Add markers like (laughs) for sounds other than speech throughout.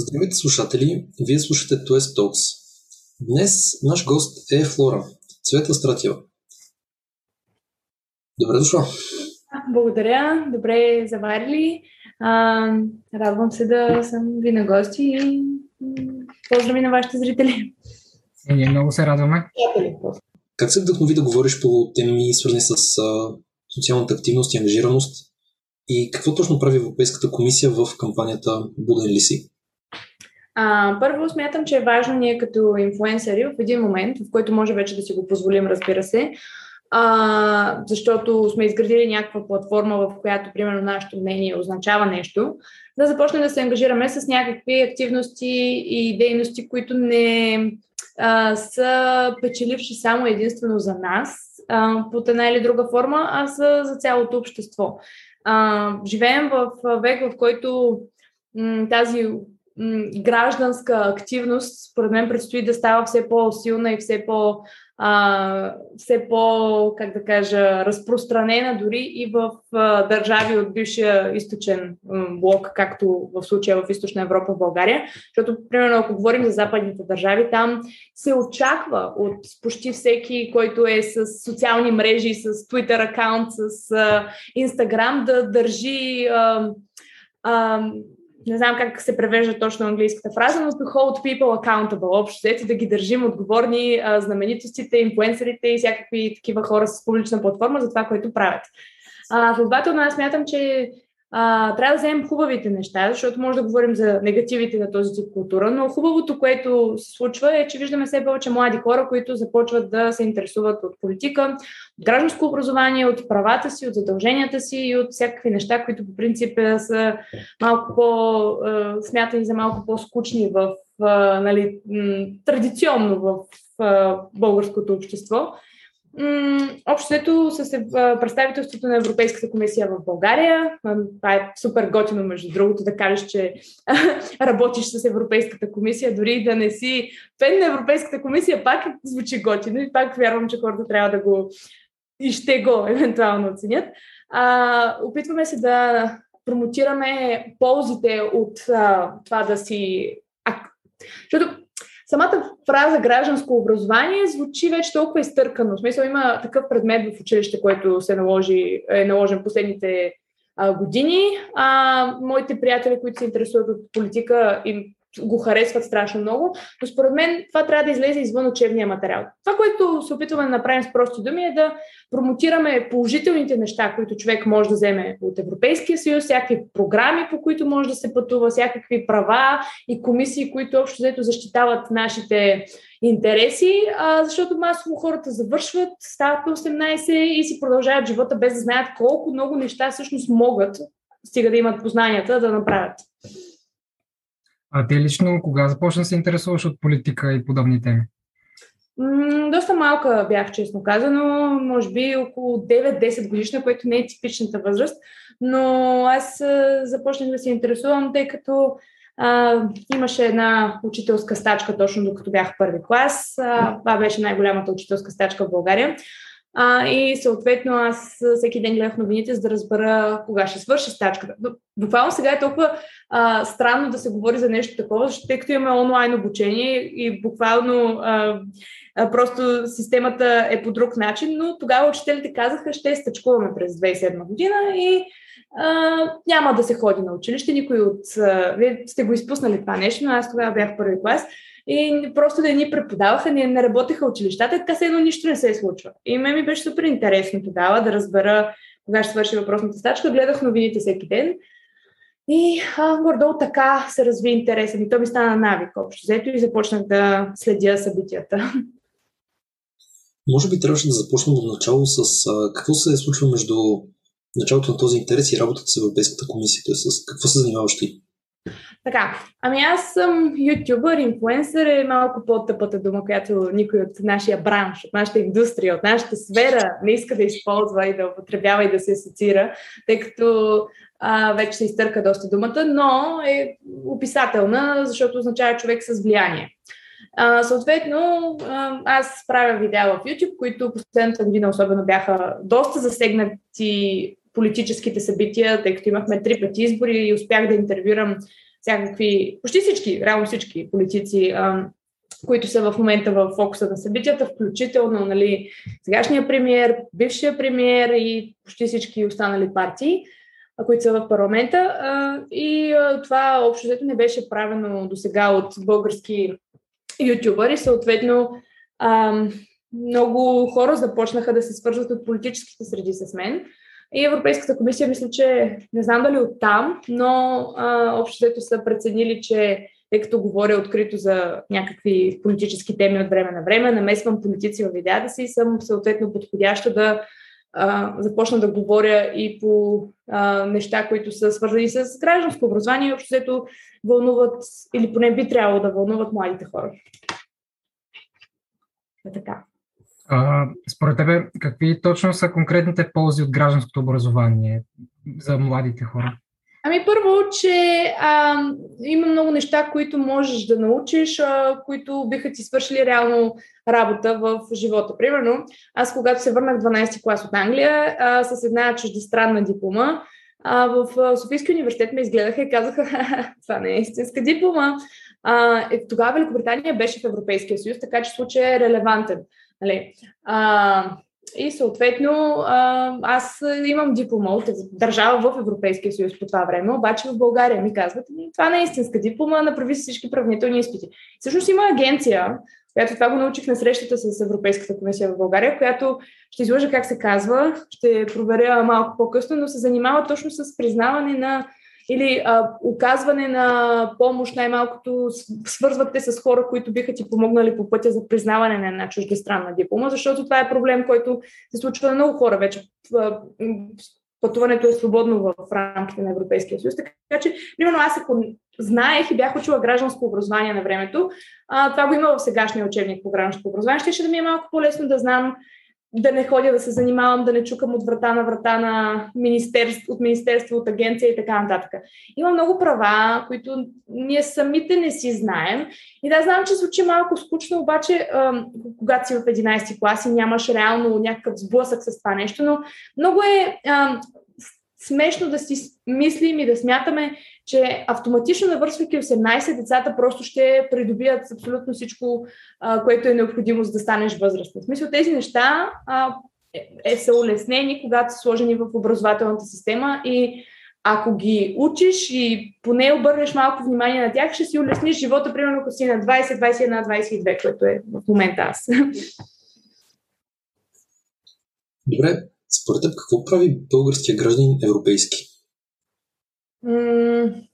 Здравейте слушатели, вие слушате Туес Talks. Днес наш гост е Флора, Цвета Стратива. Добре дошла! Благодаря, добре заварили. А, радвам се да съм ви на гости и поздрави на вашите зрители. И ние много се радваме. Как се вдъхнови да говориш по теми, свързани с а, социалната активност и ангажираност? И какво точно прави Европейската комисия в кампанията Буден ли си? А, първо смятам, че е важно ние като инфуенсъри в един момент, в който може вече да си го позволим, разбира се, а, защото сме изградили някаква платформа, в която, примерно, нашето мнение означава нещо, да започнем да се ангажираме с някакви активности и дейности, които не а, са печеливши само единствено за нас, а, под една или друга форма, а са за цялото общество. А, живеем в век, в който м, тази гражданска активност, според мен, предстои да става все по-силна и все по- а, все по, как да кажа, разпространена дори и в а, държави от бившия източен блок, както в случая в източна Европа в България. Защото, примерно, ако говорим за западните държави, там се очаква от почти всеки, който е с социални мрежи, с Twitter акаунт, с а, Instagram, да държи а, а, не знам как се превежда точно английската фраза, но to hold people accountable, общо взето да ги държим отговорни а, знаменитостите, инфуенсерите и всякакви такива хора с публична платформа за това, което правят. А, следователно, аз смятам, че а, трябва да вземем хубавите неща, защото може да говорим за негативите на този тип култура, но хубавото, което се случва е, че виждаме все повече млади хора, които започват да се интересуват от политика, от гражданско образование, от правата си, от задълженията си и от всякакви неща, които по принцип е, са малко по-смятани за малко по-скучни в нали, традиционно в българското общество. Общото с представителството на Европейската комисия в България. Това е супер готино, между другото, да кажеш, че работиш с Европейската комисия, дори да не си фен на Европейската комисия, пак звучи готино и пак вярвам, че хората трябва да го и ще го (laughs) евентуално оценят. А, опитваме се да промотираме ползите от а, това да си. А, защото самата фраза гражданско образование звучи вече толкова изтъркано. В смисъл има такъв предмет в училище, който се наложи, е наложен последните а, години. А, моите приятели, които се интересуват от политика, им го харесват страшно много, но според мен това трябва да излезе извън учебния материал. Това, което се опитваме да направим с прости думи е да промотираме положителните неща, които човек може да вземе от Европейския съюз, всякакви програми, по които може да се пътува, всякакви права и комисии, които общо взето защитават нашите интереси, защото масово хората завършват, стават на 18 и си продължават живота без да знаят колко много неща всъщност могат, стига да имат познанията, да направят. А ти лично кога започна да се интересуваш от политика и подобни теми? Доста малка бях, честно казано, може би около 9-10 годишна, което не е типичната възраст, но аз започнах да се интересувам, тъй като а, имаше една учителска стачка точно докато бях първи клас. А, това беше най-голямата учителска стачка в България. А, и съответно аз всеки ден гледах новините, за да разбера кога ще свърши стачката. Буквално сега е толкова а, странно да се говори за нещо такова, защото тъй като имаме онлайн обучение и буквално а, а, просто системата е по друг начин, но тогава учителите казаха, ще стачкуваме през 2007 година и а, няма да се ходи на училище. Никой от... А, вие сте го изпуснали това нещо, но аз тогава бях първи клас и просто да ни преподаваха, ние не работеха училищата, така се едно нищо не се случва. И ме ми беше супер интересно тогава да разбера кога ще свърши въпросната стачка. Гледах новините всеки ден. И а, гордо така се разви интереса ми. То ми стана навик общо взето и започнах да следя събитията. Може би трябваше да започнем от начало с а, какво се е случва между началото на този интерес и работата с Европейската комисия, т.е. с какво се занимаваш ти? Така, ами аз съм ютубър, инфлуенсър е малко по-тъпата дума, която никой от нашия бранш, от нашата индустрия, от нашата сфера не иска да използва и да употребява и да се асоциира, тъй като а, вече се изтърка доста думата, но е описателна, защото означава човек с влияние. А, съответно, аз правя видеа в YouTube, които последната година особено бяха доста засегнати политическите събития, тъй като имахме три пъти избори и успях да интервюрам всякакви, почти всички, реално всички политици, които са в момента в фокуса на събитията, включително нали, сегашния премьер, бившия премьер и почти всички останали партии, които са в парламента. И това общо не беше правено до сега от български ютубъри. Съответно, много хора започнаха да се свързват от политическите среди с мен. И Европейската комисия, мисля, че не знам дали от там, но общо са преценили, че тъй като говоря открито за някакви политически теми от време на време, намесвам политици в видеята си и съм съответно подходяща да а, започна да говоря и по а, неща, които са свързани с гражданско образование и общо вълнуват, или поне би трябвало да вълнуват младите хора. Е така. А, според тебе, какви точно са конкретните ползи от гражданското образование за младите хора? Ами първо, че а, има много неща, които можеш да научиш, а, които биха ти свършили реално работа в живота. Примерно, аз когато се върнах 12 клас от Англия а, с една чуждестранна диплома, а, в Софийския университет ме изгледаха и казаха, (laughs) това не е истинска диплома. А, е, тогава Великобритания беше в Европейския съюз, така че случай е релевантен. Нали? А, и съответно аз имам диплома от държава в Европейския съюз по това време, обаче в България ми казват, това не е истинска диплома, направи всички правнителни изпити. Всъщност има агенция, която това го научих на срещата с Европейската комисия в България, която ще изложа как се казва, ще проверя малко по-късно, но се занимава точно с признаване на или а, оказване на помощ, най-малкото свързвате с хора, които биха ти помогнали по пътя за признаване на една чуждестранна диплома, защото това е проблем, който се случва на много хора вече. Пътуването е свободно в рамките на Европейския съюз. Така че, примерно, аз ако знаех и бях учила гражданско образование на времето, а, това го има в сегашния учебник по гражданско образование, ще, ще да ми е малко по-лесно да знам да не ходя да се занимавам, да не чукам от врата на врата на министерство, от министерство, от агенция и така нататък. Има много права, които ние самите не си знаем. И да, знам, че звучи малко скучно, обаче когато си в 11 клас и нямаш реално някакъв сблъсък с това нещо, но много е смешно да си мислим и да смятаме, че автоматично навършвайки 18, децата просто ще придобият абсолютно всичко, а, което е необходимо за да станеш възрастен. В смисъл тези неща а, е, е, са улеснени, когато са сложени в образователната система и ако ги учиш и поне обърнеш малко внимание на тях, ще си улесниш живота, примерно ако си на 20, 21, 22, което е в момента аз. Добре, според теб какво прави българския гражданин европейски? (laughs)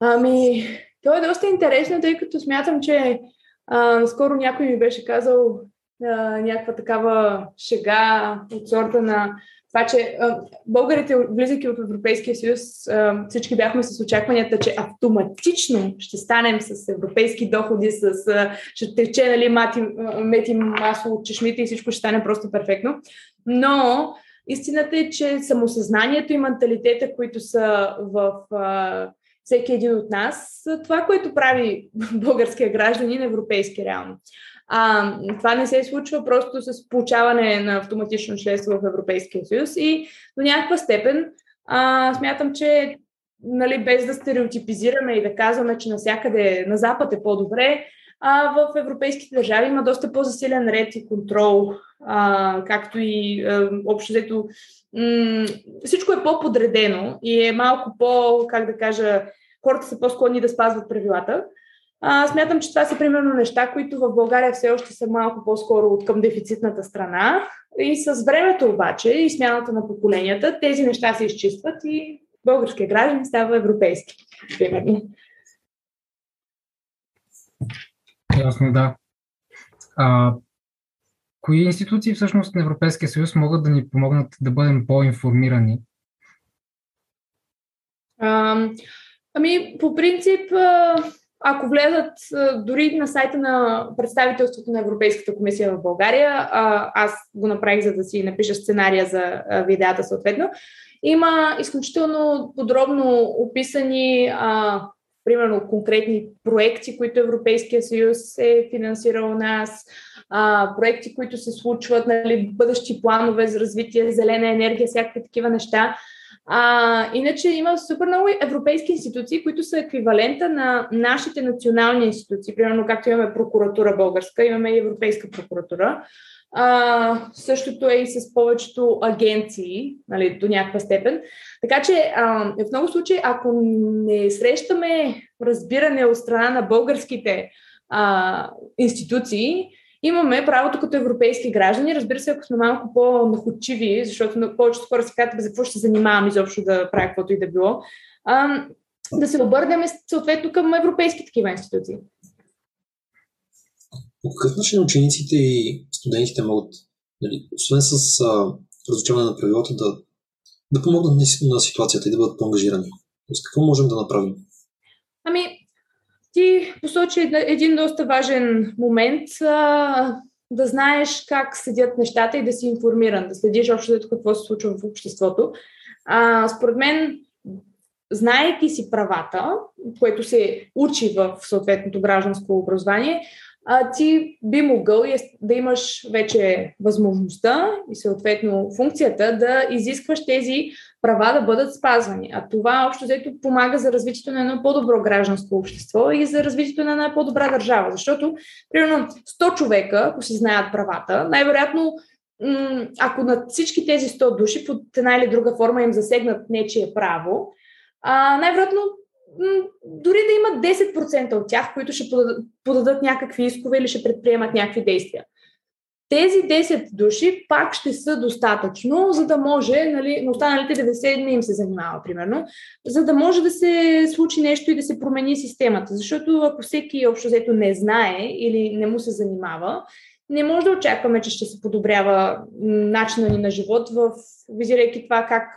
ами, то е доста интересно, тъй като смятам, че а, скоро някой ми беше казал а, някаква такава шега от сорта на това, че а, българите, влизайки в Европейския съюз, а, всички бяхме с очакванията, че автоматично ще станем с европейски доходи, с, а, ще тече нали, мати, мети масло от чешмите и всичко ще стане просто перфектно. Но Истината е, че самосъзнанието и менталитета, които са в а, всеки един от нас, това, което прави българския гражданин, европейски реално. А, това не се случва просто с получаване на автоматично членство в Европейския съюз и до някаква степен а, смятам, че нали, без да стереотипизираме и да казваме, че навсякъде на Запад е по-добре, а в европейските държави има доста по-засилен ред и контрол, а, както и а, общо взето м- всичко е по-подредено и е малко по, как да кажа, хората са по-склонни да спазват правилата. А, смятам, че това са примерно неща, които в България все още са малко по-скоро от към дефицитната страна. И с времето обаче и смяната на поколенията тези неща се изчистват и българския граждан става европейски. Примерно. Ясно, да. А, кои институции всъщност на Европейския съюз могат да ни помогнат да бъдем по-информирани? А, ами, по принцип, ако влезат дори на сайта на представителството на Европейската комисия в България, аз го направих за да си напиша сценария за видеята съответно, има изключително подробно описани а, примерно конкретни проекти, които Европейския съюз е финансирал нас, а, проекти, които се случват, нали, бъдещи планове за развитие, зелена енергия, всякакви такива неща. А, иначе има супер много европейски институции, които са еквивалента на нашите национални институции. Примерно, както имаме прокуратура българска, имаме и европейска прокуратура. А, същото е и с повечето агенции, нали, до някаква степен. Така че а, в много случаи, ако не срещаме разбиране от страна на българските а, институции, имаме правото като европейски граждани, разбира се, ако сме малко по-находчиви, защото повечето хора си казват за какво ще се занимавам изобщо да правя каквото и да било, а, да се обърнем съответно към европейски такива институции. По какъв начин учениците и студентите могат, нали, освен с а, разучаване на правилата, да, да помогнат на, на ситуацията и да бъдат по-ангажирани? С какво можем да направим? Ами, ти посочи един доста важен момент да знаеш как седят нещата и да си информиран, да следиш общо какво се случва в обществото. А, според мен, знаейки си правата, което се учи в съответното гражданско образование, а, ти би могъл да имаш вече възможността и съответно функцията да изискваш тези права да бъдат спазвани. А това общо взето помага за развитието на едно по-добро гражданско общество и за развитието на една по-добра държава. Защото, примерно, 100 човека, ако си знаят правата, най-вероятно ако на всички тези 100 души под една или друга форма им засегнат нечие право, а, най-вероятно дори да има 10% от тях, които ще подадат, някакви искове или ще предприемат някакви действия. Тези 10 души пак ще са достатъчно, за да може, нали, на останалите 90 не им се занимава, примерно, за да може да се случи нещо и да се промени системата. Защото ако всеки общо взето не знае или не му се занимава, не може да очакваме, че ще се подобрява начина ни на живот, в, визирайки това как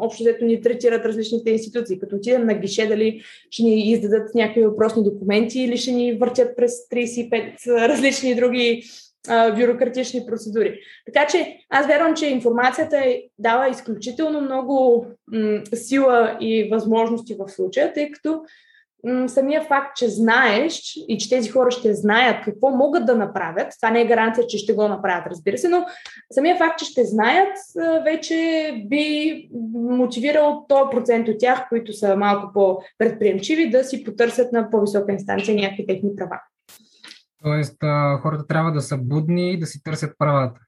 общо взето ни третират различните институции. Като отидем на гише, дали ще ни издадат някакви въпросни документи или ще ни въртят през 35 различни други а, бюрократични процедури. Така че аз вярвам, че информацията е, дава изключително много м- сила и възможности в случая, тъй като самия факт, че знаеш и че тези хора ще знаят какво могат да направят, това не е гаранция, че ще го направят, разбира се, но самия факт, че ще знаят, вече би мотивирал този процент от тях, които са малко по-предприемчиви, да си потърсят на по-висока инстанция някакви техни права. Тоест, хората трябва да са будни и да си търсят правата.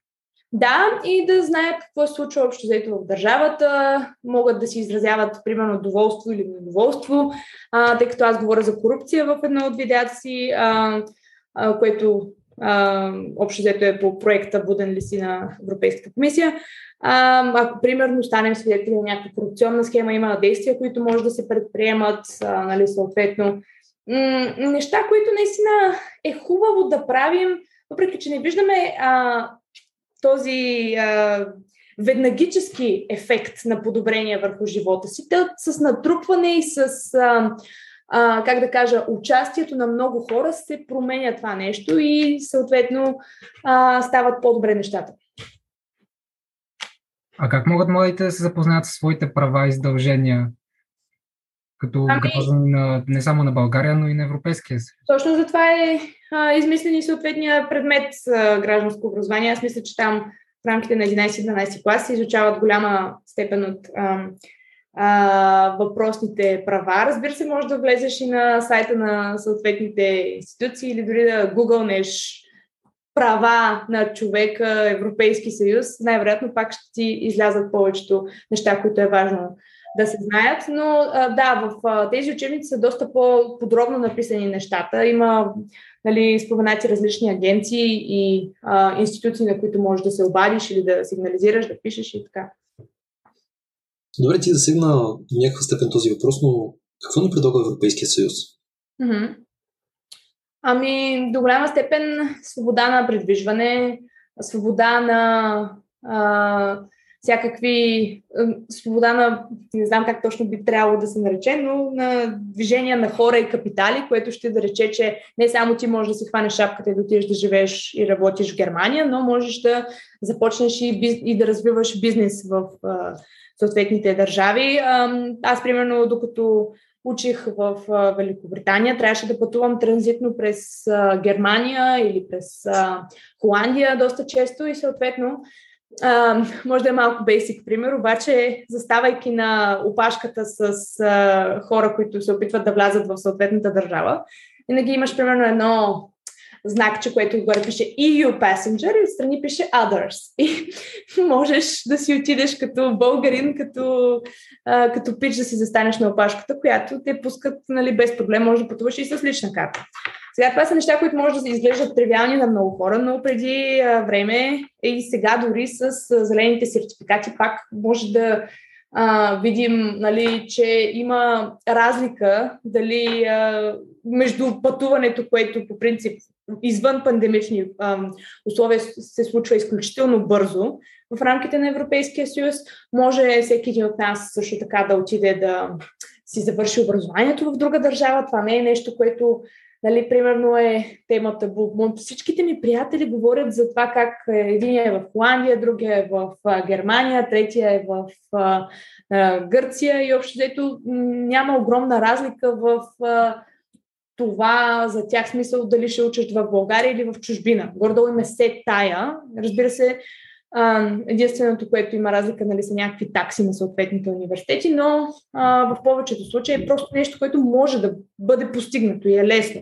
Да, и да знаят какво се случва общо взето в държавата, могат да си изразяват, примерно, доволство или недоволство, а, тъй като аз говоря за корупция в едно от видеята си, а, а, което а, общо взето е по проекта Буден ли си на Европейската комисия. А, ако, примерно, станем свидетели на някаква корупционна схема, има действия, които може да се предприемат, а, нали, съответно, м- неща, които наистина е хубаво да правим, въпреки че не виждаме а, този а, веднагически ефект на подобрение върху живота си. Те с натрупване и с, а, а, как да кажа, участието на много хора се променя това нещо и съответно а, стават по-добре нещата. А как могат младите да се запознаят с своите права и задължения като ами, на, не само на България, но и на Европейския съюз. Точно за това е а, измислен и съответния предмет гражданско образование. Аз мисля, че там в рамките на 11-12 клас се изучават голяма степен от а, въпросните права. Разбира се, може да влезеш и на сайта на съответните институции или дори да гугълнеш права на човека, Европейски съюз, най-вероятно пак ще ти излязат повечето неща, които е важно да се знаят, но да, в тези учебници са доста по-подробно написани нещата. Има нали, споменати различни агенции и а, институции, на които можеш да се обадиш или да сигнализираш, да пишеш и така. Добре, ти засегна в някаква степен този въпрос, но какво ни предлага Европейския съюз? Mm-hmm. Ами, до голяма степен свобода на предвижване, свобода на а, всякакви свобода на, не знам как точно би трябвало да се нарече, но на движение на хора и капитали, което ще да рече, че не само ти можеш да си хванеш шапката и да отидеш да живееш и работиш в Германия, но можеш да започнеш и, биз, и да развиваш бизнес в а, съответните държави. Аз, примерно, докато учих в Великобритания, трябваше да пътувам транзитно през Германия или през Холандия доста често и съответно а, може да е малко бейсик пример, обаче заставайки на опашката с а, хора, които се опитват да влязат в съответната държава, винаги имаш примерно едно знакче, което отгоре пише EU Passenger и отстрани пише Others. И (laughs) можеш да си отидеш като българин, като, а, като пич да си застанеш на опашката, която те пускат нали, без проблем, може да пътуваш и с лична карта. Сега това са неща, които може да се изглеждат тривиални на много хора, но преди а, време и сега дори с а, зелените сертификати пак може да а, видим, нали, че има разлика дали а, между пътуването, което по принцип извън пандемични а, условия се случва изключително бързо в рамките на Европейския съюз. Може всеки един от нас също така да отиде да си завърши образованието в друга държава. Това не е нещо, което Нали, примерно е темата Бубмунт. Всичките ми приятели говорят за това как един е в Холандия, другия е в Германия, третия е в Гърция и общо взето няма огромна разлика в това за тях смисъл дали ще учат в България или в чужбина. Гордо им е се тая. Разбира се, единственото, което има разлика, нали, са някакви такси на съответните университети, но а, в повечето случаи е просто нещо, което може да бъде постигнато и е лесно,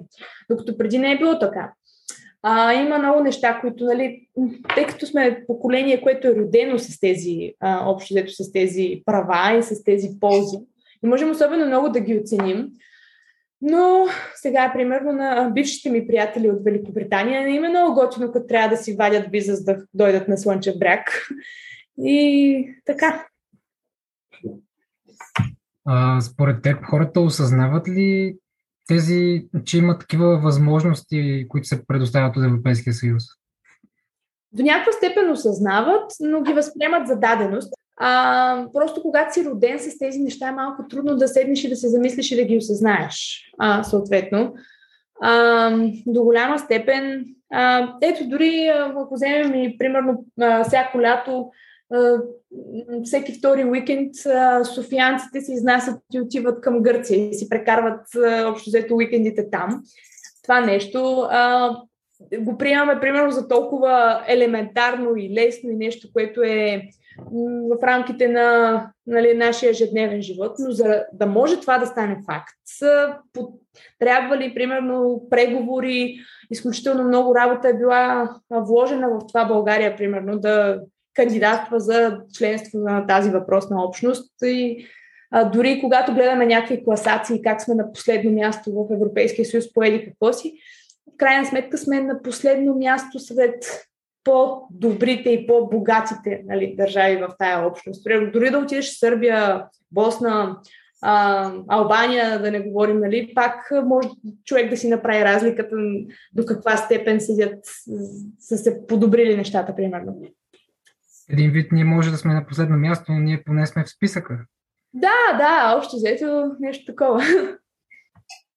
докато преди не е било така. А, има много неща, които, нали, тъй като сме поколение, което е родено с тези, а, общо с тези права и с тези ползи, и можем особено много да ги оценим, но сега, примерно, на бившите ми приятели от Великобритания не има много готино, като трябва да си вадят виза, за да дойдат на Слънчев бряг. И така. А, според теб хората осъзнават ли тези, че имат такива възможности, които се предоставят от Европейския съюз? До някаква степен осъзнават, но ги възприемат за даденост. А, просто когато си роден с тези неща е малко трудно да седнеш и да се замислиш и да ги осъзнаеш, а, съответно. А, до голяма степен, а, ето дори ако вземем и примерно а, всяко лято, а, всеки втори уикенд а, софиянците се изнасят и отиват към Гърция и си прекарват а, общо взето уикендите там. Това нещо а, го приемаме примерно за толкова елементарно и лесно и нещо, което е в рамките на нали, нашия ежедневен живот, но за да може това да стане факт, са трябвали, примерно, преговори, изключително много работа е била вложена в това България, примерно, да кандидатства за членство на тази въпросна общност. И а, дори когато гледаме някакви класации, как сме на последно място в Европейския съюз, поеди какво си, в крайна сметка сме на последно място сред по-добрите и по-богатите нали, държави в тая общност. Дори да отидеш в Сърбия, Босна, а, Албания, да не говорим, нали, пак може човек да си направи разликата до каква степен седят, са се подобрили нещата, примерно. Един вид ние може да сме на последно място, но ние поне сме в списъка. Да, да, общо взето нещо такова.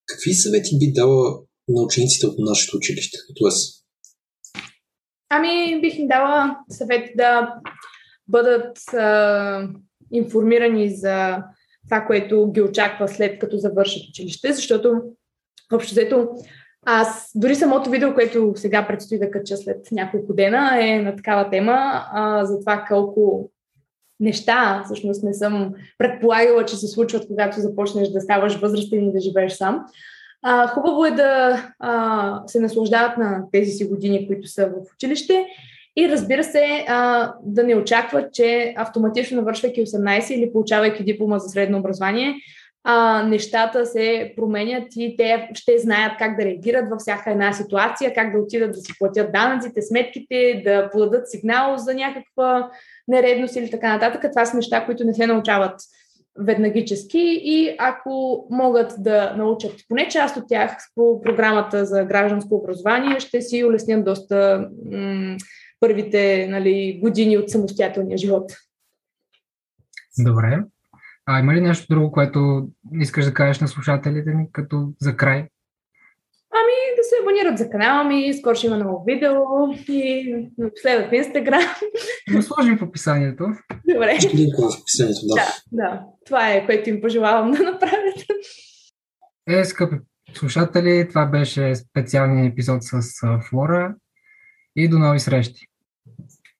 Какви съвети би дала на учениците от нашето училище, като аз? Ами, бих им дала съвет да бъдат а, информирани за това, което ги очаква след като завършат училище, защото общо взето аз дори самото видео, което сега предстои да кача след няколко дена, е на такава тема а, за това колко неща всъщност не съм предполагала, че се случват, когато започнеш да ставаш възрастен и да живееш сам. А, хубаво е да а, се наслаждават на тези си години, които са в училище и разбира се, а, да не очакват, че автоматично навършвайки 18 или получавайки диплома за средно образование, а, нещата се променят и те ще знаят как да реагират във всяка една ситуация, как да отидат да си платят данъците, сметките, да подадат сигнал за някаква нередност или така нататък. Това са неща, които не се научават веднагически и ако могат да научат поне част от тях по програмата за гражданско образование, ще си улеснят доста м- първите нали, години от самостоятелния живот. Добре. А има ли нещо друго, което искаш да кажеш на слушателите ни като за край? Ами да се абонират за канала ми, скоро ще има ново видео и следват в Инстаграм. Да сложим в описанието. Добре. Ще линка в описанието, да. Да, да. Това е, което им пожелавам да направят. Е, скъпи слушатели, това беше специалният епизод с Флора и до нови срещи.